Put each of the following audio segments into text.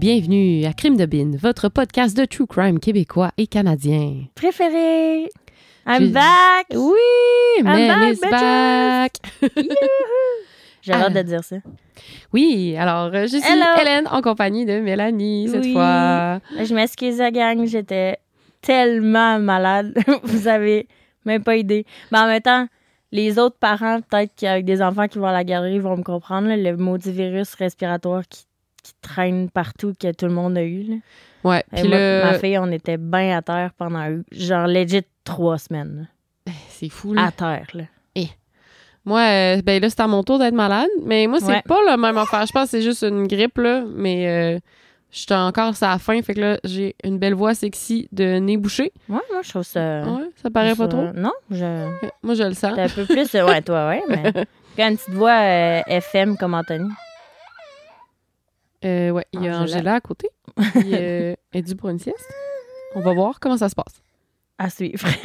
Bienvenue à Crime de Bin, votre podcast de true crime québécois et canadien. Préféré. I'm back. Oui, Mel is back. J'ai hâte Ah. de dire ça. Oui, alors euh, je suis Hello. Hélène en compagnie de Mélanie cette Oui. fois. Je m'excuse, gang. J'étais tellement malade. Vous avez même pas idée. Mais en même temps, les autres parents, peut-être qu'avec des enfants qui vont à la galerie, vont me comprendre. là, le maudit virus respiratoire qui, qui traîne partout, que tout le monde a eu. là. Ouais, puis moi, là, Ma fille, on était bien à terre pendant, genre, legit trois semaines. c'est fou. là. À terre, là. Moi, euh, ben là, c'est à mon tour d'être malade, mais moi, c'est Ouais. pas la même affaire. Je pense que c'est juste une grippe, là, mais euh, j'étais encore à la fin, fait que là, j'ai une belle voix sexy de nez bouché. Ouais, moi, je trouve ça... Ouais, ça paraît pas ça- trop. Non, je... Moi, je le sens. Un peu plus. euh, Ouais, toi, ouais, mais. Quand une petite voix euh, FM comme Anthony. Euh, ouais, il y a Angela. Angela à côté. Puis, euh, elle est due pour une sieste. On va voir comment ça se passe. À suivre.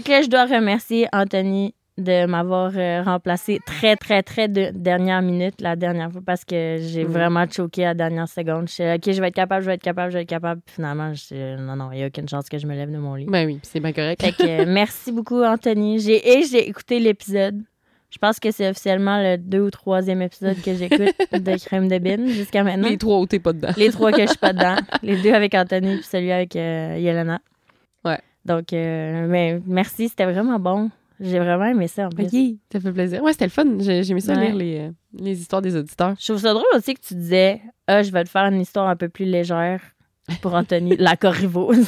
Que là, je dois remercier Anthony de m'avoir euh, remplacé très, très, très de dernière minute la dernière fois parce que j'ai vraiment choqué à la dernière seconde. Je suis OK, je vais être capable, je vais être capable, je vais être capable. Puis finalement, je suis, non, non, il n'y a aucune chance que je me lève de mon lit. Ben oui, c'est bien correct. Fait que euh, merci beaucoup, Anthony. J'ai, et j'ai écouté l'épisode. Je pense que c'est officiellement le deux ou troisième épisode que j'écoute de Crème de Bine jusqu'à maintenant. Les trois où t'es pas dedans. Les trois que je suis pas dedans. Les deux avec Anthony puis celui avec euh, Yelena. Ouais. Donc, euh, mais merci, c'était vraiment bon. J'ai vraiment aimé ça en plus. Ça fait plaisir. Ouais, c'était le fun. J'ai aimé ça Ouais. lire les, euh, les histoires des auditeurs. Je trouve ça drôle aussi que tu disais Ah, je vais te faire une histoire un peu plus légère pour Anthony. la Corriveau.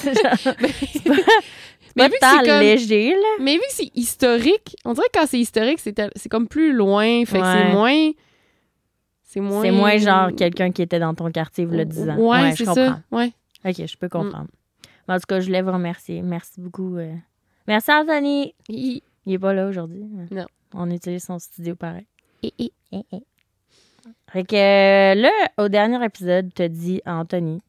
Mais pas vu que tant c'est comme- léger, là. Mais vu que c'est historique, on dirait que quand c'est historique, c'est comme plus loin. Fait que Ouais. c'est moins. C'est moins. C'est moins genre quelqu'un qui était dans ton quartier, vous le disant. Ouais, je c'est comprends. ça. Ouais. Ok, je peux comprendre. Mais en tout cas, je voulais vous remercier. Merci beaucoup. euh. Merci, Anthony. Il est pas là aujourd'hui. Non. On utilise son studio pareil. Fait que euh, là, au dernier épisode, tu as dit à Anthony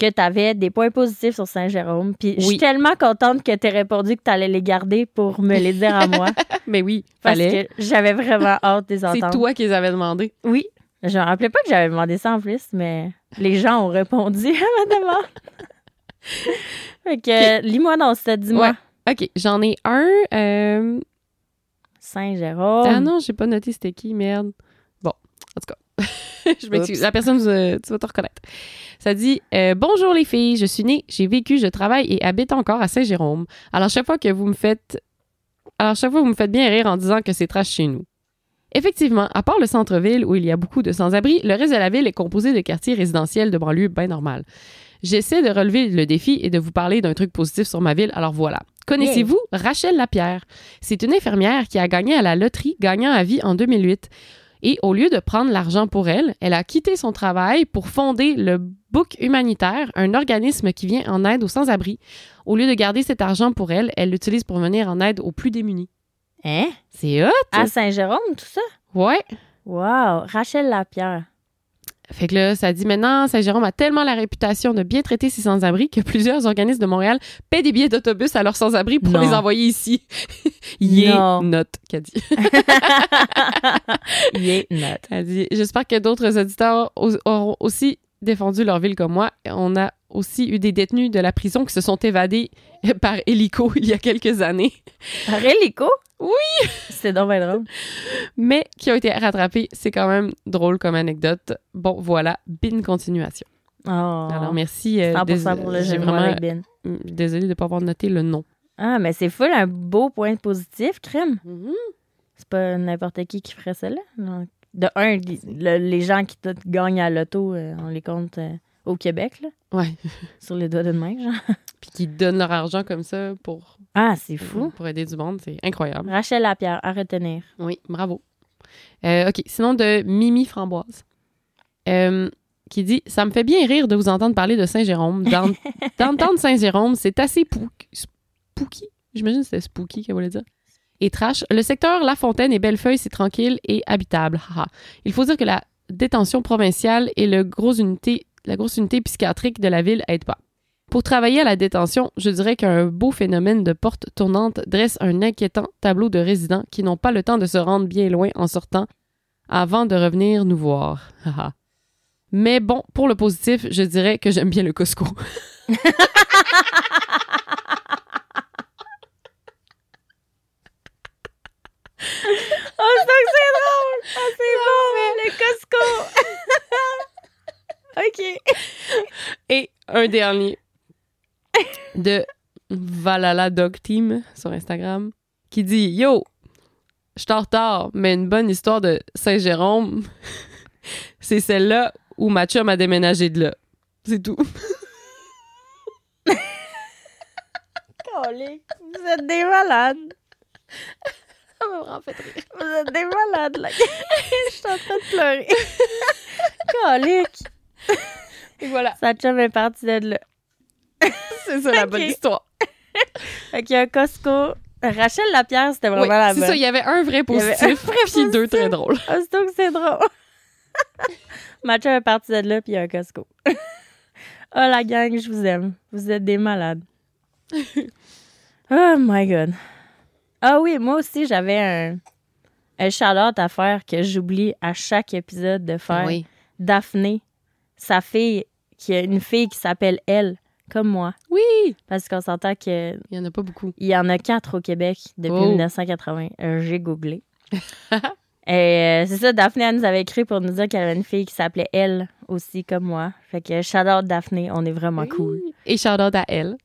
que tu avais des points positifs sur Saint-Jérôme. Puis je suis tellement contente que tu aies répondu que tu allais les garder pour me les dire à moi. Mais oui, parce fallait. que j'avais vraiment hâte de les C'est entendre. toi qui les avais demandé. Oui. Je me rappelais pas que j'avais demandé ça en plus, mais les gens ont répondu à ma demande. fait que, lis-moi dans ça, dis-moi. Ouais. OK, j'en ai un. euh, Saint-Jérôme. Ah non, j'ai pas noté c'était qui, merde. Bon, en tout cas, je m'excuse. La personne, euh, tu vas te reconnaître. Ça dit euh, Bonjour les filles, je suis née, j'ai vécu, je travaille et habite encore à Saint-Jérôme. Alors, chaque fois que vous me faites. Alors, chaque fois, vous me faites bien rire en disant que c'est trash chez nous. Effectivement, à part le centre-ville où il y a beaucoup de sans-abri, le reste de la ville est composé de quartiers résidentiels de banlieue bien normal. J'essaie de relever le défi et de vous parler d'un truc positif sur ma ville, alors voilà. Connaissez-vous Rachel Lapierre? C'est une infirmière qui a gagné à la loterie gagnant à vie en 2008. Et au lieu de prendre l'argent pour elle, elle a quitté son travail pour fonder le Book Humanitaire, un organisme qui vient en aide aux sans-abri. Au lieu de garder cet argent pour elle, elle l'utilise pour venir en aide aux plus démunis. Hein? C'est hot! À Saint-Jérôme, tout ça? Ouais! Wow! Rachel Lapierre. Fait que là, ça dit maintenant, Saint-Jérôme a tellement la réputation de bien traiter ses sans-abri que plusieurs organismes de Montréal paient des billets d'autobus à leurs sans-abri pour Non. les envoyer ici. Yeah, note, qu'a dit. Yeah, note. Elle dit J'espère que d'autres auditeurs au- auront aussi défendu leur ville comme moi. On a aussi eu des détenus de la prison qui se sont évadés par hélico il y a quelques années, Par hélico? Oui! C'est donc bien drôle. mais qui ont été rattrapés. C'est quand même drôle comme anecdote. Bon, voilà, bin continuation. Oh. Alors, merci. euh, 100% dés- pour le jeu vraiment. avec mm, Désolée de ne pas avoir noté le nom. Ah, mais c'est full un beau point positif, crème. C'est pas n'importe qui qui ferait ça, là. Donc, de un, le- les gens qui gagnent à l'auto, euh, on les compte euh, au Québec, là, Ouais. sur les doigts d'une main, genre. Puis qui donnent leur argent comme ça pour, Ah, c'est fou. pour aider du monde. C'est incroyable. Rachel Lapierre, à retenir. Oui, bravo. Euh, OK, sinon de Mimi Framboise, euh, qui dit « Ça me fait bien rire de vous entendre parler de Saint-Jérôme. D'en- D'entendre Saint-Jérôme, c'est assez spooky. J'imagine que c'était spooky qu'elle voulait dire. Et trash. Le secteur La Fontaine et Bellefeuille, c'est tranquille et habitable. Il faut dire que la détention provinciale et le gros unité, la grosse unité psychiatrique de la ville aident pas. Pour travailler à la détention, je dirais qu'un beau phénomène de porte tournante dresse un inquiétant tableau de résidents qui n'ont pas le temps de se rendre bien loin en sortant avant de revenir nous voir. Mais bon, pour le positif, je dirais que j'aime bien le Costco. Oh, c'est que c'est drôle! Ah, c'est bon, le Costco! OK. Et un dernier de Valhalla Dog Team sur Instagram qui dit Yo, je suis en retard, mais une bonne histoire de Saint-Jérôme, c'est celle-là où ma chum a déménagé de là. C'est tout. Vous êtes des malades. Ça m'a vraiment fait rire. Vous êtes des malades, là. Je suis en train de pleurer. Colique. Et voilà, Sa chum est partie de là. c'est ça la bonne histoire. Fait qu'il y a un Costco. Rachel Lapierre, c'était vraiment Oui, la c'est bonne. ça, il y avait un vrai avait un positif, vrai puis deux positif. très drôles. Ah, c'est donc que c'est drôle. Ma chum est partie de là, puis il y a un Costco. oh, la gang, je vous aime. Vous êtes des malades. oh my God. Ah oui, moi aussi, j'avais un, un shout-out à faire que j'oublie à chaque épisode de faire. Oui. Daphné, sa fille, qui a une fille qui s'appelle Elle, comme moi. Oui, Parce qu'on s'entend qu'il il y en a pas beaucoup. y en a quatre au Québec depuis Oh. 1980. Euh, J'ai googlé. Et euh, c'est ça, Daphné, elle nous avait écrit pour nous dire qu'elle avait une fille qui s'appelait Elle aussi, comme moi. Fait que shout out Daphné, on est vraiment cool. Et shout out à elle.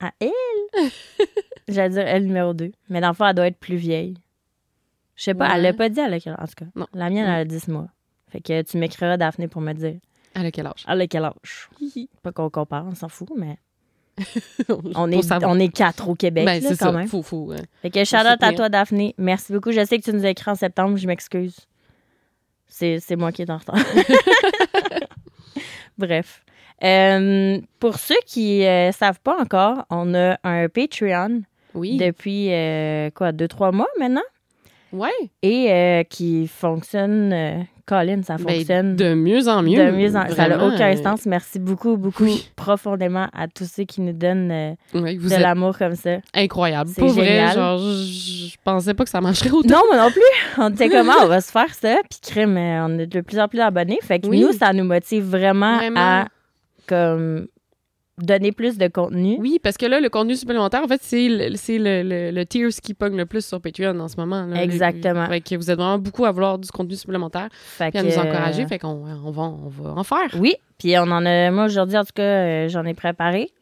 À Elle! J'allais dire Elle numéro 2. Mais dans le fond, elle doit être plus vieille. Je sais pas, elle l'a pas dit à laquelle, en tout cas. Non. La mienne, elle a 10 mois. Fait que tu m'écriras, Daphné, pour me dire. Elle a quel âge? Elle a quel âge? Pas qu'on compare, on s'en fout, mais on est, on est quatre au Québec, Ben, là, c'est quand ça. même. Faut, hein. Fait que shout out à toi, Daphné. Merci beaucoup. Je sais que tu nous as écrit en septembre, je m'excuse. C'est, c'est moi qui est en retard. Bref. Euh, pour ceux qui ne savent pas encore, on a un Patreon Oui. depuis, euh, quoi, deux, trois mois maintenant? Ouais. Et euh, qui fonctionne. euh, Colin, ça Ben, fonctionne. de mieux en mieux. de mieux en- Ça n'a aucun euh, sens. Merci beaucoup, beaucoup, Oui. profondément à tous ceux qui nous donnent euh, vous de l'amour comme ça. incroyable. Pour vrai, génial. genre, je pensais pas que ça marcherait autant. Non, moi non plus. On était comment? On va se faire ça. Puis crime, euh, on est de plus en plus d'abonnés. Fait que nous, ça nous motive vraiment, Vraiment. à comme donner plus de contenu. Oui, parce que là, le contenu supplémentaire, en fait, c'est le, le, le, le tiers qui pogne le plus sur Patreon en ce moment. là. Exactement. Fait que vous êtes vraiment beaucoup à vouloir du contenu supplémentaire Fait à que, nous encourager. Fait qu'on on va, on va en faire. Oui, puis on en a. Moi, aujourd'hui, en tout cas, euh, j'en ai préparé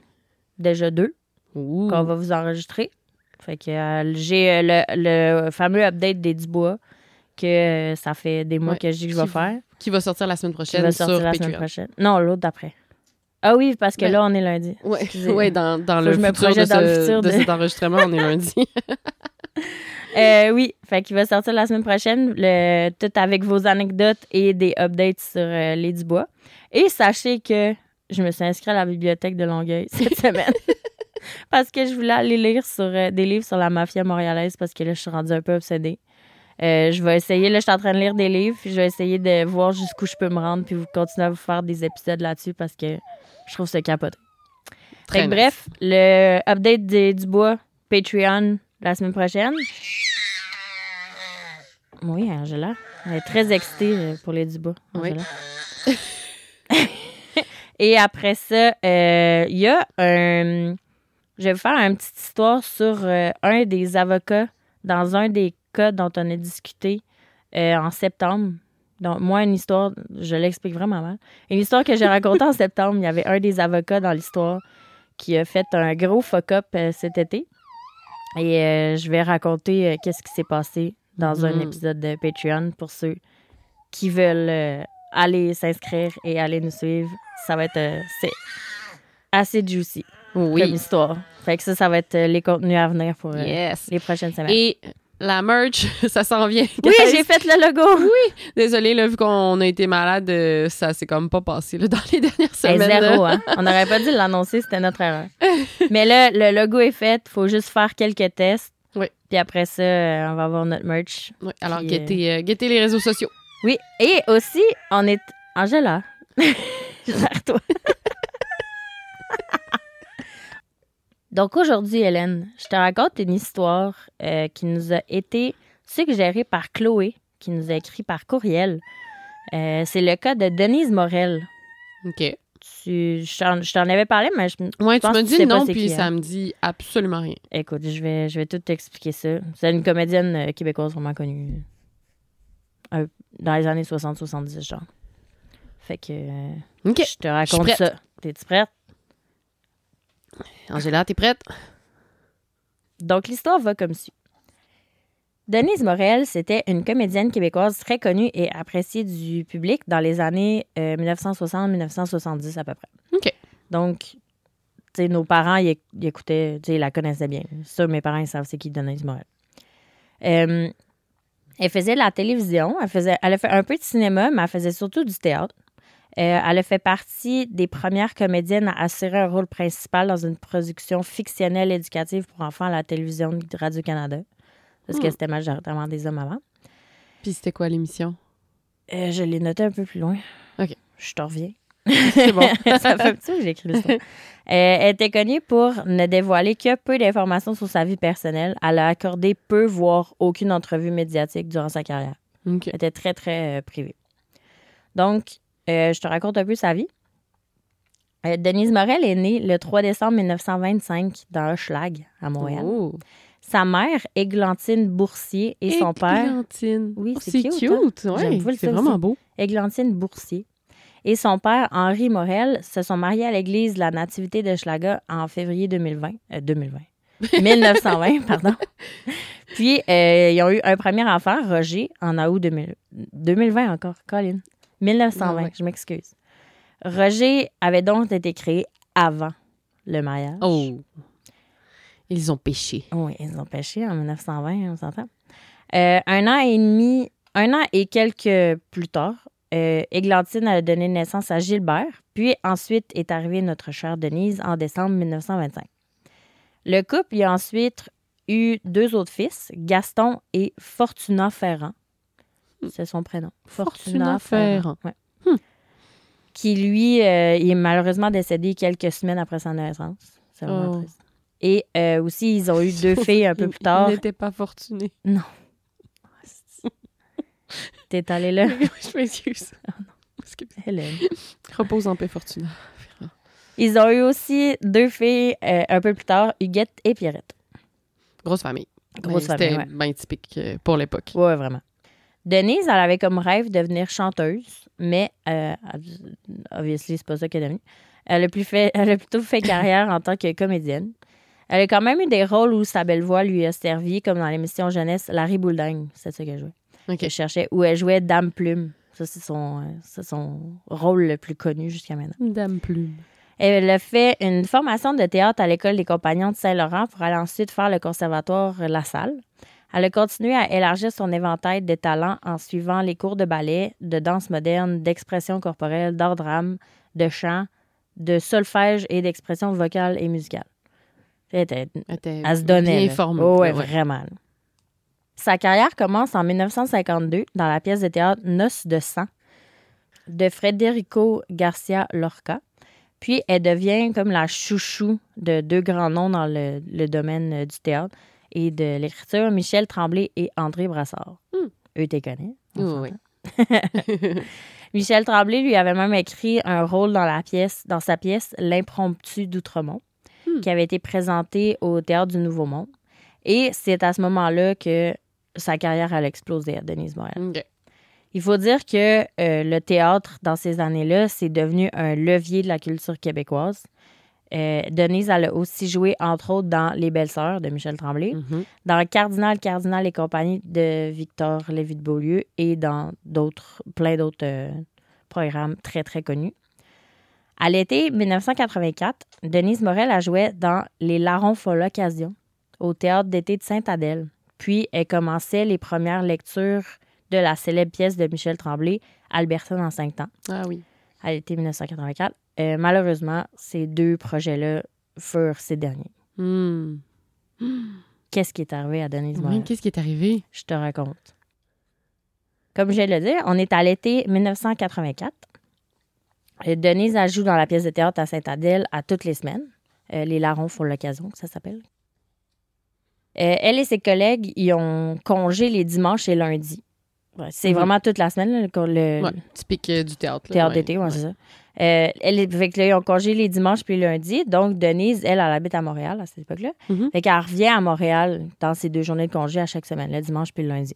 déjà deux qu'on va vous enregistrer. Fait que euh, j'ai euh, le, le fameux update des Dubois que euh, ça fait des mois Ouais. que je dis que je vais Qui- faire. Qui va sortir la semaine Qui prochaine va sortir sur la Patreon. semaine prochaine. Non, l'autre d'après. Ah oui, parce que là, on est lundi. Excusez. ouais, dans, dans le de, dans futur de de- cet enregistrement, on est lundi. Euh, oui, fait qu'il va sortir la semaine prochaine, le, tout avec vos anecdotes et des updates sur euh, les Dubois. Et sachez que je me suis inscrite à la bibliothèque de Longueuil cette semaine. parce que je voulais aller lire sur, euh, des livres sur la mafia montréalaise parce que là, je suis rendue un peu obsédée. Euh, je vais essayer, là, je suis en train de lire des livres, puis je vais essayer de voir jusqu'où je peux me rendre, puis vous continuer à vous faire des épisodes là-dessus parce que je trouve ça capoté. Fait Très que nice. bref, le update des Dubois Patreon la semaine prochaine. Oui, Angela. Elle est très excitée euh, pour les Dubois. Oui. Angela. Et après ça, euh, il y a un. Je vais vous faire une petite histoire sur euh, un des avocats dans un des cas dont on a discuté euh, en septembre. Donc, moi, une histoire, je l'explique vraiment mal. Une histoire que j'ai racontée en septembre, il y avait un des avocats dans l'histoire qui a fait un gros fuck-up euh, cet été. Et euh, je vais raconter qu'est-ce qui s'est passé dans un Mhm. épisode de Patreon pour ceux qui veulent aller s'inscrire et aller nous suivre. Ça va être assez juicy comme Oui. histoire. Fait que ça, ça va être les contenus à venir pour euh, les prochaines semaines. Et la merch, ça s'en vient. oui, j'ai fait le logo. Désolée, là, vu qu'on a été malade, euh, ça s'est comme pas passé là, dans les dernières C'est semaines. zéro, hein? On n'aurait pas dû l'annoncer, c'était notre erreur. Mais là, le logo est fait. faut juste faire quelques tests. Oui. Puis après ça, euh, on va avoir notre merch. Ouais, alors, Puis, guettez, euh, guettez les réseaux sociaux. Oui. Et aussi, on est. Angela. Gère-toi. Donc aujourd'hui, Hélène, je te raconte une histoire euh, qui nous a été suggérée par Chloé, qui nous a écrit par courriel. Euh, c'est le cas de Denise Morel. OK. Tu, je t'en avais parlé, mais je, Ouais, tu pense dis tu sais le pas nom, c'est puis ça hein. me dit absolument rien. écoute, je vais, je vais tout t'expliquer ça. C'est une comédienne euh, québécoise vraiment connue. euh, dans les années 60-70, genre. Fait que euh, OK. je te raconte ça. T'es-tu prête? Angela, t'es prête? Donc, l'histoire va comme suit. Denise Morel, c'était une comédienne québécoise très connue et appréciée du public dans les années euh, 1960-1970 à peu près. OK. Donc, tu sais, nos parents, ils, éc- ils écoutaient, tu sais, ils la connaissaient bien. Ça, mes parents, ils savent c'est qui Denise Morel. Euh, elle faisait de la télévision, elle, faisait, elle a fait un peu de cinéma, mais elle faisait surtout du théâtre. Euh, elle a fait partie des premières comédiennes à assurer un rôle principal dans une production fictionnelle éducative pour enfants à la télévision de Radio-Canada. Parce que Hmm. c'était majoritairement des hommes avant. Puis c'était quoi l'émission? Euh, je l'ai noté un peu plus loin. OK. Je te reviens. C'est bon. ça fait un petit peu que j'ai écrit l'histoire. Euh, elle était connue pour ne dévoiler que peu d'informations sur sa vie personnelle. Elle a accordé peu, voire aucune entrevue médiatique durant sa carrière. OK. Elle était très, très euh, privée. Donc, euh, je te raconte un peu sa vie. Euh, Denise Morel est née le 3 décembre 1925 dans Hochelag, à Montréal. Oh. Sa mère, Églantine Boursier, et son père, Églantine. Oui, Oh, c'est cute, cute. hein? ouais. C'est vraiment aussi. beau. Églantine Boursier, et son père, Henri Morel, se sont mariés à l'église de la Nativité de Schlaga en février 2020. euh, 2020. 1920, pardon. Puis, euh, ils ont eu un premier enfant, Roger, en août 2000 2020 encore, Colin. 1920, Ouais, ouais. je m'excuse. Roger avait donc été créé avant le mariage. Oh. Ils ont péché. Oui, ils ont pêché en 1920, on s'entend. Euh, un an et demi, un an et quelques plus tard, euh, Églantine a donné naissance à Gilbert, puis ensuite est arrivée notre chère Denise en décembre 1925. Le couple y a ensuite eu deux autres fils, Gaston et Fortuna Ferrand. C'est son prénom. Fortuna Ferrand. ouais. Hmm. Qui, lui, euh, il est malheureusement décédé quelques semaines après sa naissance. C'est vraiment Oh. triste. Et euh, aussi, ils ont eu deux filles un peu plus tard. Ils n'étaient pas fortunés. T'es allé là? je m'excuse. Excuse. Hélène. Repose en paix, Fortuna. Ils ont eu aussi deux filles euh, un peu plus tard, Huguette et Pierrette. Grosse famille. Grosse Ben, famille, C'était ouais. bien typique pour l'époque. Ouais, vraiment. Denise, elle avait comme rêve de devenir chanteuse, mais euh, obviously, c'est pas ça qu'elle est devenue. Elle a, plus fait, elle a plutôt fait carrière en tant que comédienne. Elle a quand même eu des rôles où sa belle voix lui a servi, comme dans l'émission jeunesse Larry Bouldagne, c'est ça qu'elle jouait. OK. Que je cherchais, où elle jouait Dame Plume. Ça, c'est son, euh, c'est son rôle le plus connu jusqu'à maintenant. Dame Plume. Elle a fait une formation de théâtre à l'école des compagnons de Saint-Laurent pour aller ensuite faire le conservatoire La Salle. Elle a continué à élargir son éventail de talents en suivant les cours de ballet, de danse moderne, d'expression corporelle, d'art drame, de chant, de solfège et d'expression vocale et musicale. Elle, était- Elle, était elle se donnait. Bien formée. Oh, ouais, Ouais. vraiment. Sa carrière commence en 1952 dans la pièce de théâtre Noces de sang de Federico Garcia Lorca. Puis elle devient comme la chouchou de deux grands noms dans le, le domaine euh, du théâtre et de l'écriture, Michel Tremblay et André Brassard. Hmm. Eux, t'es connais. on Oui. Michel Tremblay lui avait même écrit un rôle dans la pièce, dans sa pièce L'impromptu d'Outremont, Hmm. qui avait été présenté au Théâtre du Nouveau Monde. Et c'est à ce moment-là que sa carrière a explosé à Denise Morel. OK. Il faut dire que euh, le théâtre, dans ces années-là, c'est devenu un levier de la culture québécoise. Euh, Denise, elle a aussi joué, entre autres, dans Les Belles-Sœurs de Michel Tremblay, Mhm. dans Cardinal, Cardinal et compagnie de Victor Lévy de Beaulieu et dans d'autres, plein d'autres euh, programmes très, très connus. À l'été 1984, Denise Morel a joué dans Les Larrons font l'occasion au théâtre d'été de Sainte-Adèle. Puis, elle commençait les premières lectures de la célèbre pièce de Michel Tremblay, Albertine en cinq temps, Ah oui. à l'été 1984. Euh, malheureusement, ces deux projets-là furent ces derniers. Hmm. Qu'est-ce qui est arrivé à Denise Oui, Morel? Qu'est-ce qui est arrivé? Je te raconte. Comme je le dire, on est à l'été 1984. Euh, Denise joue dans la pièce de théâtre à Sainte-Adèle à toutes les semaines. Euh, les larrons font l'occasion, ça s'appelle. Euh, elle et ses collègues y ont congé les dimanches et lundis. Ouais, c'est Mhm. vraiment toute la semaine, là, le, le- Ouais, typique du théâtre. là, théâtre ouais. d'été, c'est ça. Euh, elle, fait que là, ils ont congé les dimanches puis les lundis. Donc, Denise, elle, elle habite à Montréal à cette époque-là. Mhm. Fait qu'elle revient à Montréal dans ses deux journées de congé à chaque semaine, le dimanche puis le lundi.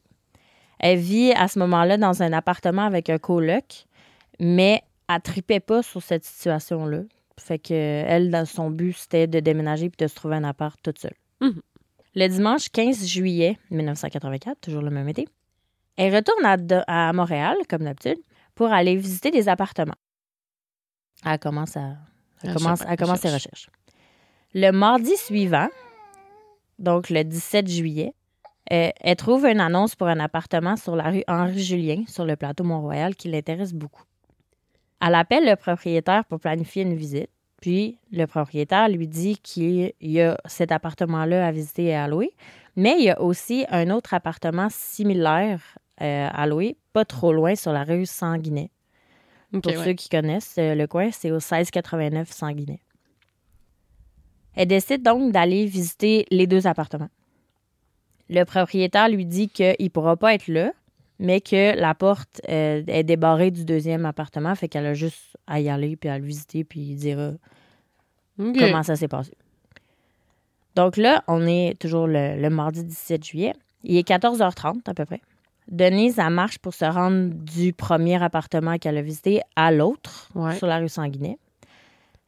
Elle vit à ce moment-là dans un appartement avec un coloc, mais elle tripait pas sur cette situation-là. Fait que elle, dans son but, c'était de déménager puis de se trouver un appart toute seule. Mhm. Le dimanche 15 juillet 1984, toujours le même été, elle retourne à Montréal, comme d'habitude, pour aller visiter des appartements. Elle commence, à, elle Elle commence, cherche, elle commence ses recherches. Le mardi suivant, donc le 17 juillet, euh, elle trouve une annonce pour un appartement sur la rue Henri-Julien, sur le plateau Mont-Royal, qui l'intéresse beaucoup. Elle appelle le propriétaire pour planifier une visite. Puis le propriétaire lui dit qu'il y a cet appartement-là à visiter et à louer, mais il y a aussi un autre appartement similaire euh, à louer, pas trop loin sur la rue Sanguinet. Pour ouais. ceux qui connaissent euh, le coin, c'est au 1689 Sanguinet. Elle décide donc d'aller visiter les deux appartements. Le propriétaire lui dit qu'il ne pourra pas être là, mais que la porte euh, est débarrée du deuxième appartement, fait qu'elle a juste à y aller, puis à le visiter, puis il dira Ok. comment ça s'est passé. Donc là, on est toujours le, le mardi 17 juillet. Il est 14h30 à peu près. Denise, elle marche pour se rendre du premier appartement qu'elle a visité à l'autre, Ouais. sur la rue Sanguinet.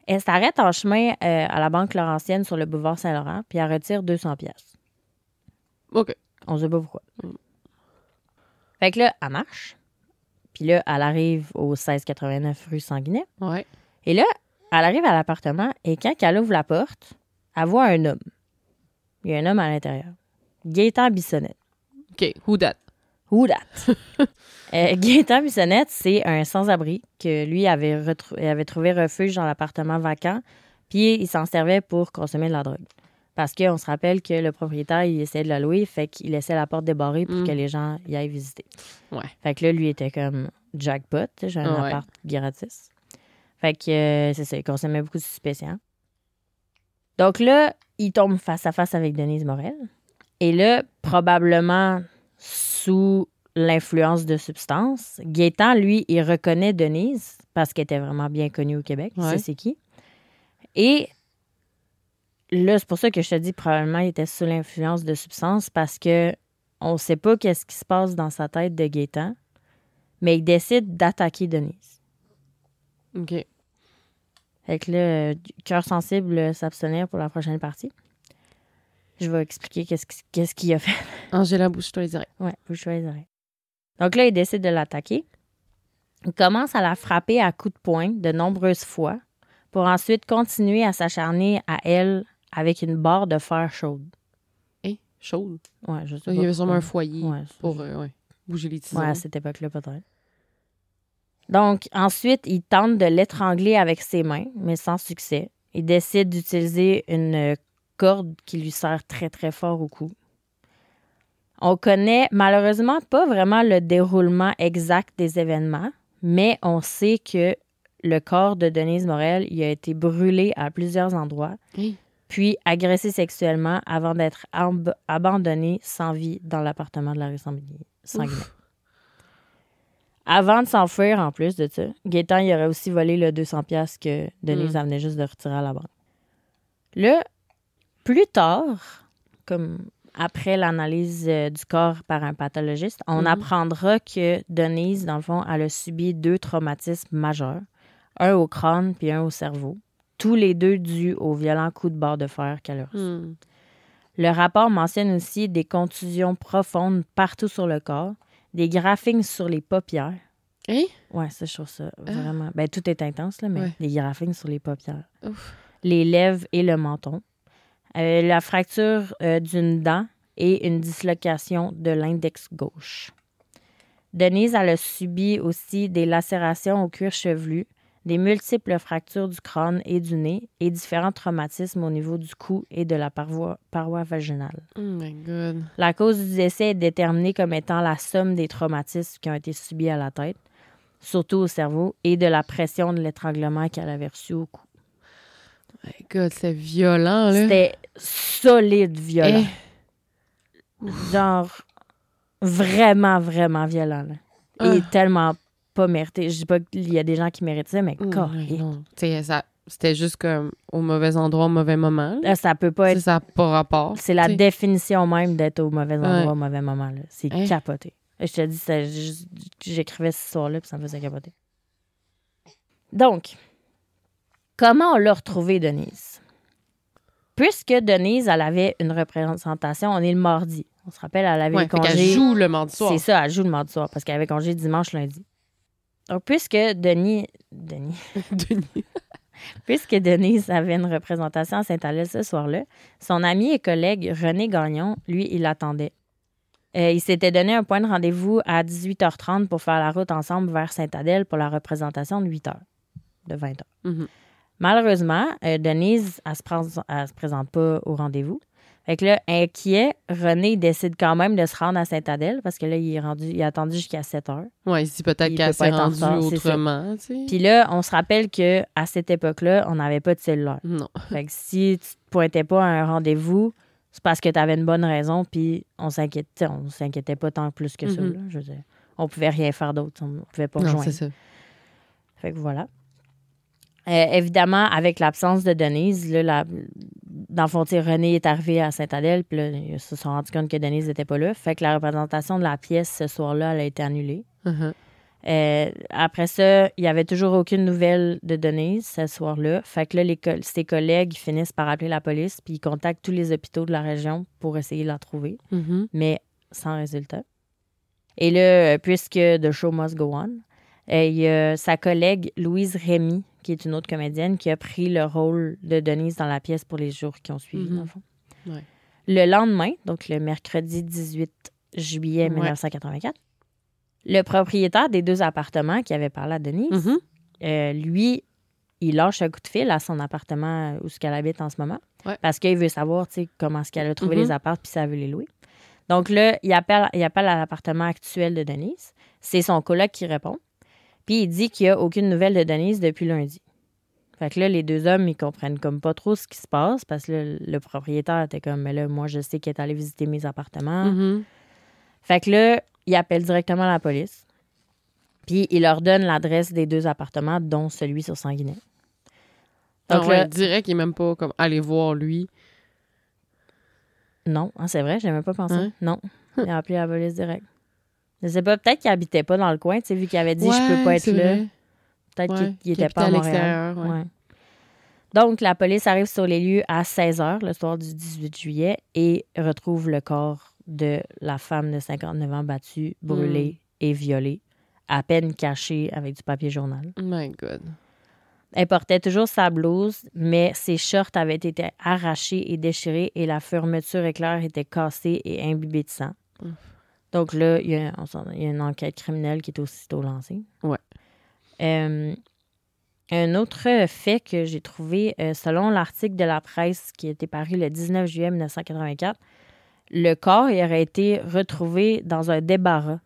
Elle s'arrête en chemin euh, à la Banque Laurentienne sur le boulevard Saint-Laurent, puis elle retire 200 pièces. OK. On sait pas pourquoi. Fait que là, elle marche. Puis là, elle arrive au 1689 rue Sanguinet. Ouais. Et là, elle arrive à l'appartement et quand elle ouvre la porte, elle voit un homme. Il y a un homme à l'intérieur. Gaétan Bissonnette. OK. Who that? Who that? Euh, Gaétan Bissonnette, c'est un sans-abri que lui avait, trouvé refuge dans l'appartement vacant, puis il s'en servait pour consommer de la drogue. Parce qu'on se rappelle que le propriétaire, il essayait de la louer, fait qu'il laissait la porte débarrée pour Mm. que les gens y aillent visiter. Ouais. Fait que là, lui était comme jackpot, j'ai un Ouais. appart gratis. Fait que euh, c'est ça, il consommait beaucoup de stupéfiants. Donc là, il tombe face à face avec Denise Morel. Et là, probablement sous l'influence de substances, Gaétan, lui, il reconnaît Denise parce qu'elle était vraiment bien connue au Québec. Ouais. sait c'est qui. Et là, c'est pour ça que je te dis probablement il était sous l'influence de substances parce que on sait pas qu'est-ce qui se passe dans sa tête de Gaétan, mais il décide d'attaquer Denise. OK. Fait que là, euh, cœur sensible, euh, s'abstenir pour la prochaine partie. Je vais expliquer qu'est-ce qui- qu'est-ce qu'il a fait. Angela, bouge-toi les oreilles. Ouais, vous choisirez. Donc là, il décide de l'attaquer. Il commence à la frapper à coups de poing de nombreuses fois pour ensuite continuer à s'acharner à elle avec une barre de fer chaude. Hey, chaude? Ouais, je sais Il y avait sûrement un foyer Ouais, pour euh, ouais, bouger les tisons. Ouais, à cette époque-là, peut-être. Donc, ensuite, il tente de l'étrangler avec ses mains, mais sans succès. Il décide d'utiliser une corde qui lui sert très, très fort au cou. On connaît malheureusement pas vraiment le déroulement exact des événements, mais on sait que le corps de Denise Morel il a été brûlé à plusieurs endroits, puis agressé sexuellement avant d'être abandonné sans vie dans l'appartement de la rue Sanguinet. Avant de s'enfuir, en plus de ça, Gaétan il aurait aussi volé le 200 pièces que Denise Mm. elle venait juste de retirer à la banque. Là, plus tard, comme après l'analyse euh, du corps par un pathologiste, on Mhm. apprendra que Denise, dans le fond, elle a subi deux traumatismes majeurs, un au crâne puis un au cerveau, tous les deux dus aux violents coups de barre de fer qu'elle a reçus. Hmm. Le rapport mentionne aussi des contusions profondes partout sur le corps, des graphings sur les paupières. Hey? Ouais, ça, je trouve ça vraiment. Ben, tout est intense, là, mais Ouais. des graphings sur les paupières. Ouf. Les lèvres et le menton. Euh, la fracture euh, d'une dent et une dislocation de l'index gauche. Denise, elle a subi aussi des lacérations au cuir chevelu, des multiples fractures du crâne et du nez et différents traumatismes au niveau du cou et de la paroi, paroi vaginale. Oh my God. La cause du décès est déterminée comme étant la somme des traumatismes qui ont été subis à la tête, surtout au cerveau, et de la pression de l'étranglement qu'elle avait reçu au cou. My God, c'est violent, là. C'était solide violent. Eh. Genre, vraiment, vraiment violent. là. Et Ah. tellement pas mérité. Je dis pas qu'il y a des gens qui méritent ça, mais. Tu sais, ça- C'était juste comme au mauvais endroit, au mauvais moment. là. Là, ça peut pas être. Ça pas rapport. C'est la définition même d'être au mauvais endroit Ouais. au mauvais moment. là. C'est Hein? capoté. Et je te dis, j'écrivais ce soir-là, puis ça me faisait capoter. Donc, comment on l'a retrouvée, Denise? Puisque Denise, elle avait une représentation, on est le mardi. On se rappelle, elle avait Ouais, congé. joue le mardi soir. C'est ça, elle joue le mardi soir parce qu'elle avait congé dimanche, lundi. Donc, puisque Denis, Denis, Denis. puisque Denise avait une représentation à Saint-Alès ce soir-là, son ami et collègue René Gagnon, lui, il l'attendait. Euh, il s'était donné un point de rendez-vous à 18h30 pour faire la route ensemble vers Saint-Adèle pour la représentation de 8h, de 20h. Mhm. Malheureusement, euh, Denise, elle se, prend- elle se présente pas au rendez-vous. Fait que là, inquiet, René décide quand même de se rendre à Saint-Adèle parce que là, il est rendu, il a attendu jusqu'à 7 heures. Ouais, il se dit peut-être qu'elle s'est rendue autrement. Puis là, on se rappelle que à cette époque-là, on n'avait pas de cellulaire. Non. Fait que si tu te pointais pas à un rendez-vous, c'est parce que tu avais une bonne raison, puis on s'inquiétait, on s'inquiétait pas tant plus que ça. Mhm. là, je veux dire. On pouvait rien faire d'autre, on pouvait pas Non, rejoindre. c'est ça. Fait que voilà. Euh, évidemment, avec l'absence de Denise, là, la- dans le fond, René est arrivé à Saint-Adèle, puis là, ils se sont rendus compte que Denise n'était pas là. Fait que la représentation de la pièce ce soir-là, elle a été annulée. Mhm. Euh, après ça, il n'y avait toujours aucune nouvelle de Denise ce soir-là. Fait que là, les ses collègues finissent par appeler la police, puis ils contactent tous les hôpitaux de la région pour essayer de la trouver, Mhm. mais sans résultat. Et là, puisque The Show Must Go On, euh, il y a sa collègue Louise Rémy, qui est une autre comédienne, qui a pris le rôle de Denise dans la pièce pour les jours qui ont suivi, Mhm. dans le fond. Ouais. Le lendemain, donc le mercredi 18 juillet Ouais. 1984, le propriétaire des deux appartements qui avait parlé à Denise, Mhm. euh, lui, il lâche un coup de fil à son appartement où ce qu'elle habite en ce moment. Ouais. Parce qu'il veut savoir, comment est-ce qu'elle a trouvé Mhm. les apparts puis si elle veut les louer. Donc là, il appelle, il appelle à l'appartement actuel de Denise. C'est son coloc qui répond. Puis il dit qu'il n'y a aucune nouvelle de Denise depuis lundi. Fait que là, les deux hommes, ils comprennent comme pas trop ce qui se passe parce que là, le propriétaire était comme, mais là, moi, je sais qu'il est allé visiter mes appartements. Mhm. Fait que là, il appelle directement la police. Puis il leur donne l'adresse des deux appartements, dont celui sur Sanguinet. Ah Donc là, direct, il est même pas comme aller voir lui. non, Ah, c'est vrai, j'ai même pas pensé. Hein? Non, il a appelé la police direct. Je sais pas, peut-être qu'il habitait pas dans le coin, tu sais, vu qu'il avait dit je peux pas Ouais, être là. Peut-être Ouais, qu'il- était pas à Montréal. ouais. Ouais. Donc, la police arrive sur les lieux à 16 h le soir du 18 juillet et retrouve le corps de la femme de 59 ans battue, brûlée Hmm. et violée, à peine cachée avec du papier journal. Oh my God. Elle portait toujours sa blouse, mais ses shorts avaient été arrachés et déchirés et la fermeture éclair était cassée et imbibée de sang. Donc là, il y, a, on s'en- il y a une enquête criminelle qui est aussitôt lancée. Ouais. Euh, un autre fait que j'ai trouvé, euh, selon l'article de la presse qui a été paru le 19 juillet 1984, le corps il aurait été retrouvé dans un débarras,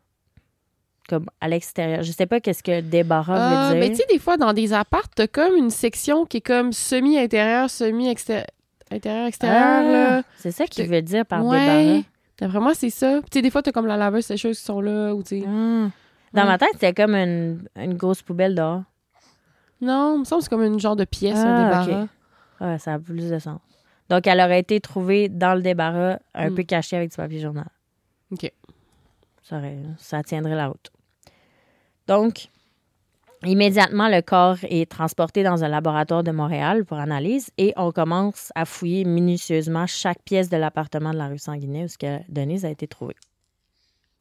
comme à l'extérieur. Je sais pas qu'est-ce que débarras Ah, veut ben, dire. tu sais, des fois, dans des apparts, t'as comme une section qui est comme semi-intérieur, semi-extérieur, intérieur-extérieur, Ah, là. c'est ça qu'il veut dire par ouais. débarras. D'après moi, c'est ça. Tu sais, des fois, t'as comme la laveuse sécheuse qui sont là, ou tu. Ah. Dans Ouais. ma tête, c'était comme une, une grosse poubelle dehors. Non, il me semble que c'est comme une genre de pièce, Ah, un débarras. ok. Ouais, ça a plus de sens. Donc, elle aurait été trouvée dans le débarras, un Mm. peu cachée avec du papier journal. OK. Ça, aurait- ça tiendrait la route. Donc, immédiatement, le corps est transporté dans un laboratoire de Montréal pour analyse et on commence à fouiller minutieusement chaque pièce de l'appartement de la rue Sanguinet où ce que Denise a été trouvée.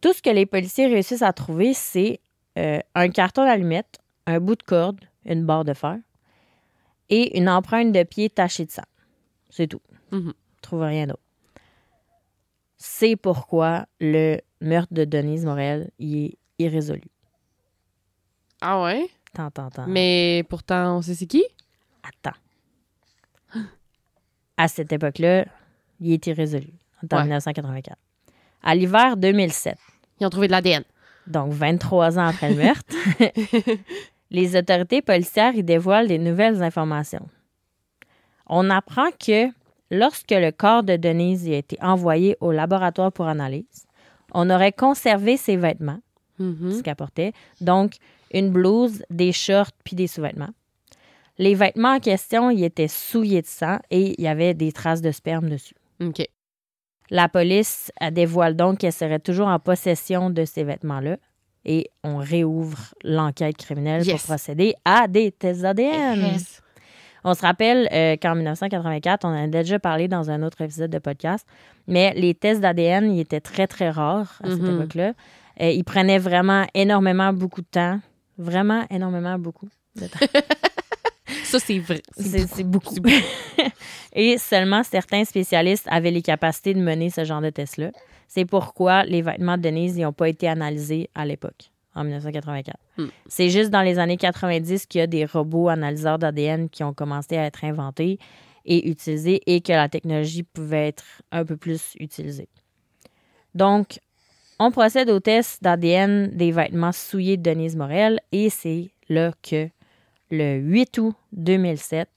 Tout ce que les policiers réussissent à trouver, c'est euh, un carton d'allumettes, un bout de corde, une barre de fer et une empreinte de pied tachée de sang. C'est tout. Ils trouvent rien d'autre. C'est pourquoi le meurtre de Denise Morel il est irrésolu. Ah ouais? Tant, tant, tant. Mais pourtant, on sait c'est qui? Attends. À cette époque-là, il est irrésolu, en Ouais. 1984. À l'hiver 2007, Ils ont trouvé de l'ADN. donc 23 ans après le meurtre, les autorités policières y dévoilent des nouvelles informations. On apprend que lorsque le corps de Denise y a été envoyé au laboratoire pour analyse, On aurait conservé ses vêtements, Mhm. ce qu'elle portait. Donc, une blouse, des shorts puis des sous-vêtements. Les vêtements en question, ils étaient souillés de sang et il y avait des traces de sperme dessus. OK. La police dévoile donc qu'elle serait toujours en possession de ces vêtements-là et on réouvre l'enquête criminelle Yes. pour procéder à des tests ADN. Yes. On se rappelle euh, qu'en 1984, on en a déjà parlé dans un autre épisode de podcast, mais les tests d'ADN, ils étaient très, très rares à cette Mhm. époque-là. Euh, ils prenaient vraiment énormément beaucoup de temps. Vraiment énormément beaucoup de temps. Ça, c'est vrai. C'est beaucoup. Et seulement certains spécialistes avaient les capacités de mener ce genre de test-là. C'est pourquoi les vêtements de Denise n'ont pas été analysés à l'époque, en 1984. Hmm. C'est juste dans les années 90 qu'il y a des robots analyseurs d'ADN qui ont commencé à être inventés et utilisés et que la technologie pouvait être un peu plus utilisée. Donc, on procède au test d'ADN des vêtements souillés de Denise Morel et c'est là que le 8 août 2007,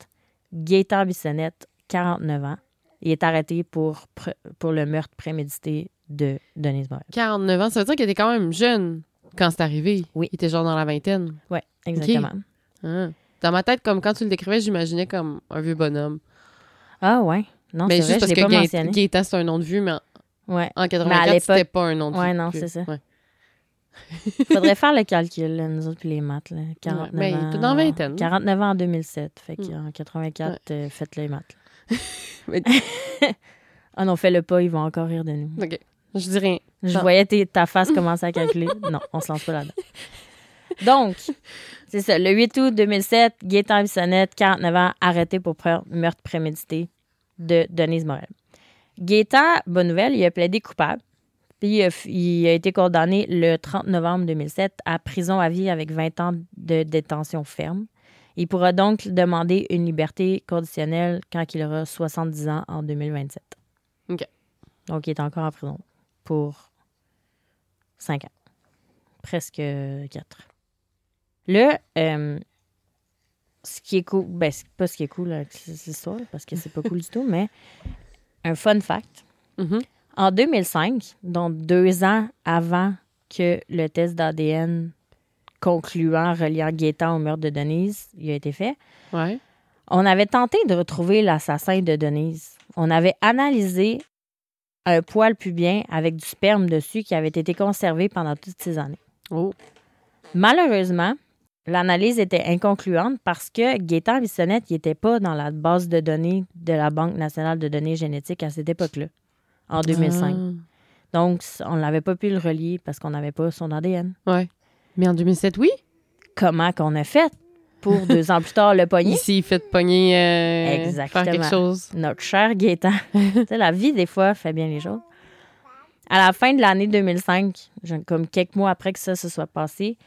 Gaétan Bissonnette, 49 ans, il est arrêté pour, pour le meurtre prémédité de Denise Morel. 49 ans, ça veut dire qu'il était quand même jeune quand c'est arrivé. Oui. Il était genre dans la vingtaine. Oui, exactement. Ah. Dans ma tête, comme quand tu le décrivais, j'imaginais comme un vieux bonhomme. Ah ouais. Non, mais c'est juste vrai, parce je l'ai que pas. Gaétan, c'est un nom de vue, mais Ouais. en 84, l'époque- c'était pas un nom de. Ouais, non, c'est ça. ouais. Faudrait faire le calcul, là, nous autres, puis les maths. Là. 49 mais il ans. dans vingtaine. 49 ans en 2007. Fait Mm. qu'en 84, euh, faites les maths. là. Mais- ah non, fais-le pas, ils vont encore rire de nous. OK. Je dis rien. Je Non. voyais ta face commencer à calculer. non, on se lance pas là-dedans. Donc, c'est ça. Le 8 août 2007, Gaétan Bissonnette, 49 ans, arrêté pour meurtre prémédité de Denise Morel. Gaétan, bonne nouvelle, il a plaidé coupable. Puis il a, f- il a été condamné le 30 novembre 2007 à prison à vie avec 20 ans de détention ferme. Il pourra donc demander une liberté conditionnelle quand il aura 70 ans en 2027. OK. Donc, il est encore en prison pour 5 ans. Presque 4. Là, euh, ce qui est cool, ben, c'est pas ce qui est cool avec cette histoire, parce que c'est pas cool du tout, mais un fun fact. Mhm. En 2005, donc deux ans avant que le test d'ADN concluant reliant Gaétan au meurtre de Denise il a été fait, Ouais. on avait tenté de retrouver l'assassin de Denise. On avait analysé un poil pubien avec du sperme dessus qui avait été conservé pendant toutes ces années. Oh. Malheureusement, l'analyse était inconcluante parce que Gaétan Bissonnette n'était pas dans la base de données de la Banque nationale de données génétiques à cette époque-là, en 2005. Ah. Donc, on n'avait pas pu le relier parce qu'on n'avait pas son ADN. Ouais. Mais en 2007, oui. Comment qu'on a fait pour deux ans plus tard le pogner? Ici, il fait pogner. euh, Exactement. Faire quelque chose. Notre cher Gaétan. tu sais, la vie, des fois, fait bien les choses. À la fin de l'année 2005, je- comme quelques mois après que ça se soit passé,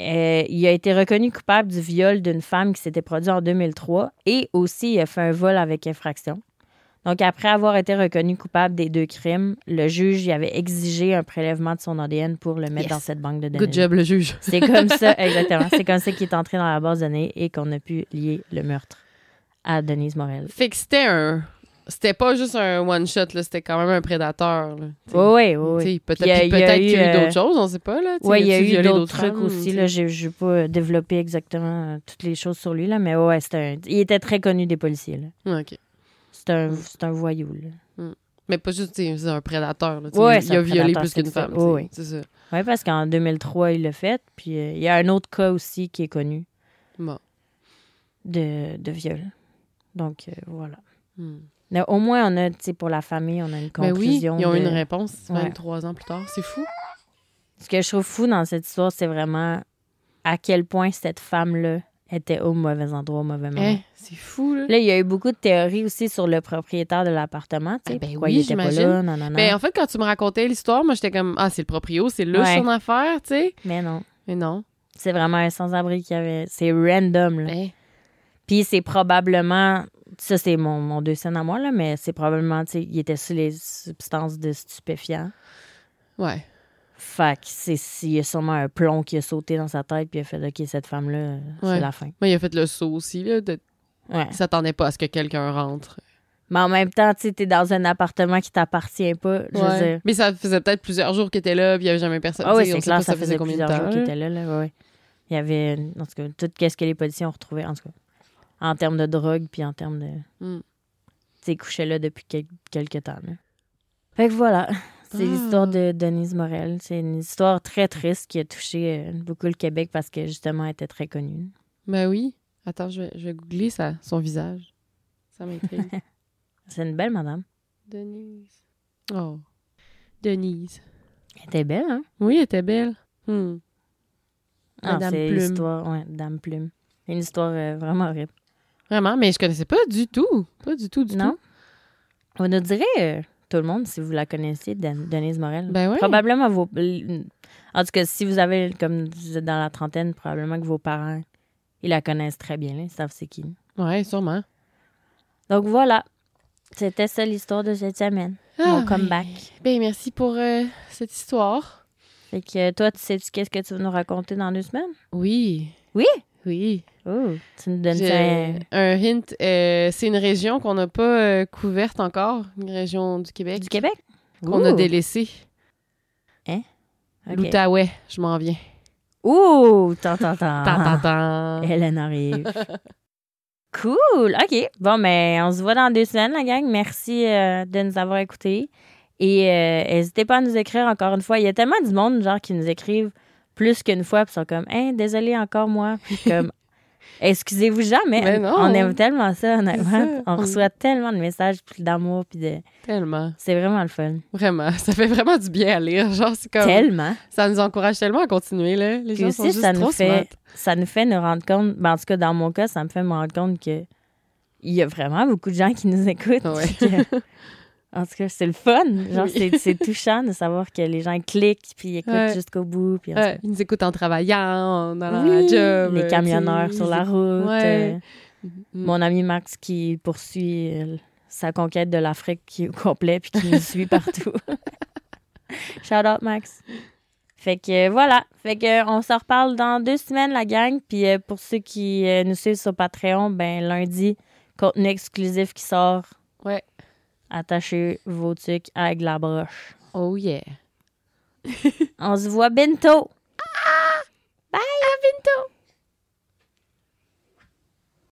euh, il a été reconnu coupable du viol d'une femme qui s'était produit en 2003 et aussi il a fait un vol avec infraction. Donc, après avoir été reconnu coupable des deux crimes, le juge y avait exigé un prélèvement de son ADN pour le mettre Yes. dans cette banque de données. Good job, le juge. C'est comme ça, exactement. C'est comme ça qu'il est entré dans la base de données et qu'on a pu lier le meurtre à Denise Morel. Fait que c'était un. C'était pas juste un one-shot, là. C'était quand même un prédateur. là. Oui, oui, oui. Peut-être y a- eu, qu'il y a eu euh, d'autres choses, on sait pas. Là. Oui, il y a eu d'autres trucs femmes, aussi. Là, j'ai, j'ai pas développé exactement euh, toutes les choses sur lui, là, mais ouais, c'était un- il était très connu des policiers. Là. OK. C'est un, c'est un voyou. Là. Mais pas juste, c'est un prédateur. Là, Ouais, il a violé plus qu'une femme. Ouais, t'sais, ouais. C'est ça. Oui, parce qu'en 2003, il l'a fait. Puis euh, il y a un autre cas aussi qui est connu Bon. de, de viol. Donc, euh, voilà. Hmm. Mais au moins, on a, tu sais, pour la famille, on a une oui, conclusion. ils ont eu de- une réponse Ouais. 23 ans plus tard. C'est fou. Ce que je trouve fou dans cette histoire, c'est vraiment à quel point cette femme-là était au mauvais endroit, au mauvais moment. Eh, c'est fou, là. Là, il y a eu beaucoup de théories aussi sur le propriétaire de l'appartement. Tu sais, Ah ben pourquoi oui, il était pas j'imagine. là, non, non, non. Ben, en fait, quand tu me racontais l'histoire, moi, j'étais comme, ah, c'est le proprio, c'est là Ouais. son affaire, tu sais. Mais non. Mais non. C'est vraiment un sans-abri qui avait. C'est random, là. Eh, Puis c'est probablement. Ça, c'est mon, mon deux scènes à moi, là, mais c'est probablement, tu sais, il était sur les substances de stupéfiants. ouais. Fait que c'est s'il y a sûrement un plomb qui a sauté dans sa tête, puis il a fait, OK, cette femme-là, Ouais. c'est la fin. Moi, il a fait le saut aussi, là. De... Ouais. Il s'attendait pas à ce que quelqu'un rentre. Mais en même temps, tu t'es dans un appartement qui t'appartient pas. Je veux Ouais. dire. Mais ça faisait peut-être plusieurs jours qu'il était là, puis il n'y avait jamais personne. Ah oui, c'est clair, pas ça faisait combien de plusieurs temps. jours qu'il était là. là ouais. Il y avait, en tout cas, tout ce que les policiers ont retrouvé, en tout cas, en termes de drogue, puis en termes de. Mm. Tu sais, couchait là depuis quel- quelques temps. Là. Fait que voilà, c'est Ah. l'histoire de Denise Morel. C'est une histoire très triste qui a touché euh, beaucoup le Québec parce que justement, elle était très connue. Ben oui. Attends, je vais, je vais googler son visage. Ça m'intrigue. C'est une belle madame. Denise. Oh. Denise. Elle était belle, hein? Oui, elle était belle. Hmm. Ah, c'est l'histoire, ouais, Dame Plume. Une histoire euh, vraiment horrible. Vraiment, mais je connaissais pas du tout. Pas du tout, du non? tout. On nous dirait, euh, tout le monde, si vous la connaissez, Den- Denise Morel. Ben oui. Probablement vos. En tout cas, si vous avez, comme vous êtes dans la trentaine, probablement que vos parents, ils la connaissent très bien, là, ils savent c'est qui. Ouais, sûrement. Donc voilà. C'était ça l'histoire de cette semaine. Mon Ah, comeback. Ben, merci pour euh, cette histoire. Fait que toi, tu sais qu'est-ce que tu vas nous raconter dans deux semaines? Oui. Oui? Oui. Oh, tu nous donnes ça. Un hint. euh, c'est une région qu'on n'a pas euh, couverte encore, une région du Québec. Du Québec? Qu'on a délaissée. Ok. L'Outaouais, je m'en viens. Ouh! Tant, tant, tant. Tan, tan, tan. Hélène arrive. cool! OK. Bon, mais on se voit dans deux semaines, la gang. Merci euh, de nous avoir écoutés. Et n'hésitez pas à nous écrire encore une fois. Il y a tellement du monde, genre, qui nous écrivent plus qu'une fois, puis sont comme, hein, désolé encore moi. Puis comme, excusez-vous jamais. Mais non. On aime tellement ça, honnêtement. ça. On reçoit tellement de messages, puis d'amour, puis de. Tellement. C'est vraiment le fun. Vraiment. Ça fait vraiment du bien à lire. Genre, c'est comme. Tellement. Ça nous encourage tellement à continuer, là. Les Puis gens sont aussi, juste ça nous trop fait, smart. ça nous fait nous rendre compte, ben, en tout cas, dans mon cas, ça me fait me rendre compte que il y a vraiment beaucoup de gens qui nous écoutent. Ouais. puis que- en tout cas, c'est le fun. Genre, Oui. c'est, touchant de savoir que les gens cliquent puis écoutent Ouais. jusqu'au bout. Puis Ouais, ils nous écoutent en travaillant, en cas, allant à la oui, job. les euh, camionneurs sur la route. Ouais. euh, Mm. mon ami Max qui poursuit euh, sa conquête de l'Afrique qui est au complet puis qui nous suit partout. Shout out Max. Fait que euh, voilà. Fait que euh, on se reparle dans deux semaines, la gang. Puis pour ceux qui nous suivent sur Patreon, ben lundi, contenu exclusif qui sort. Ouais. Attachez vos trucs avec la broche. Oh yeah. On se voit bientôt. À bientôt!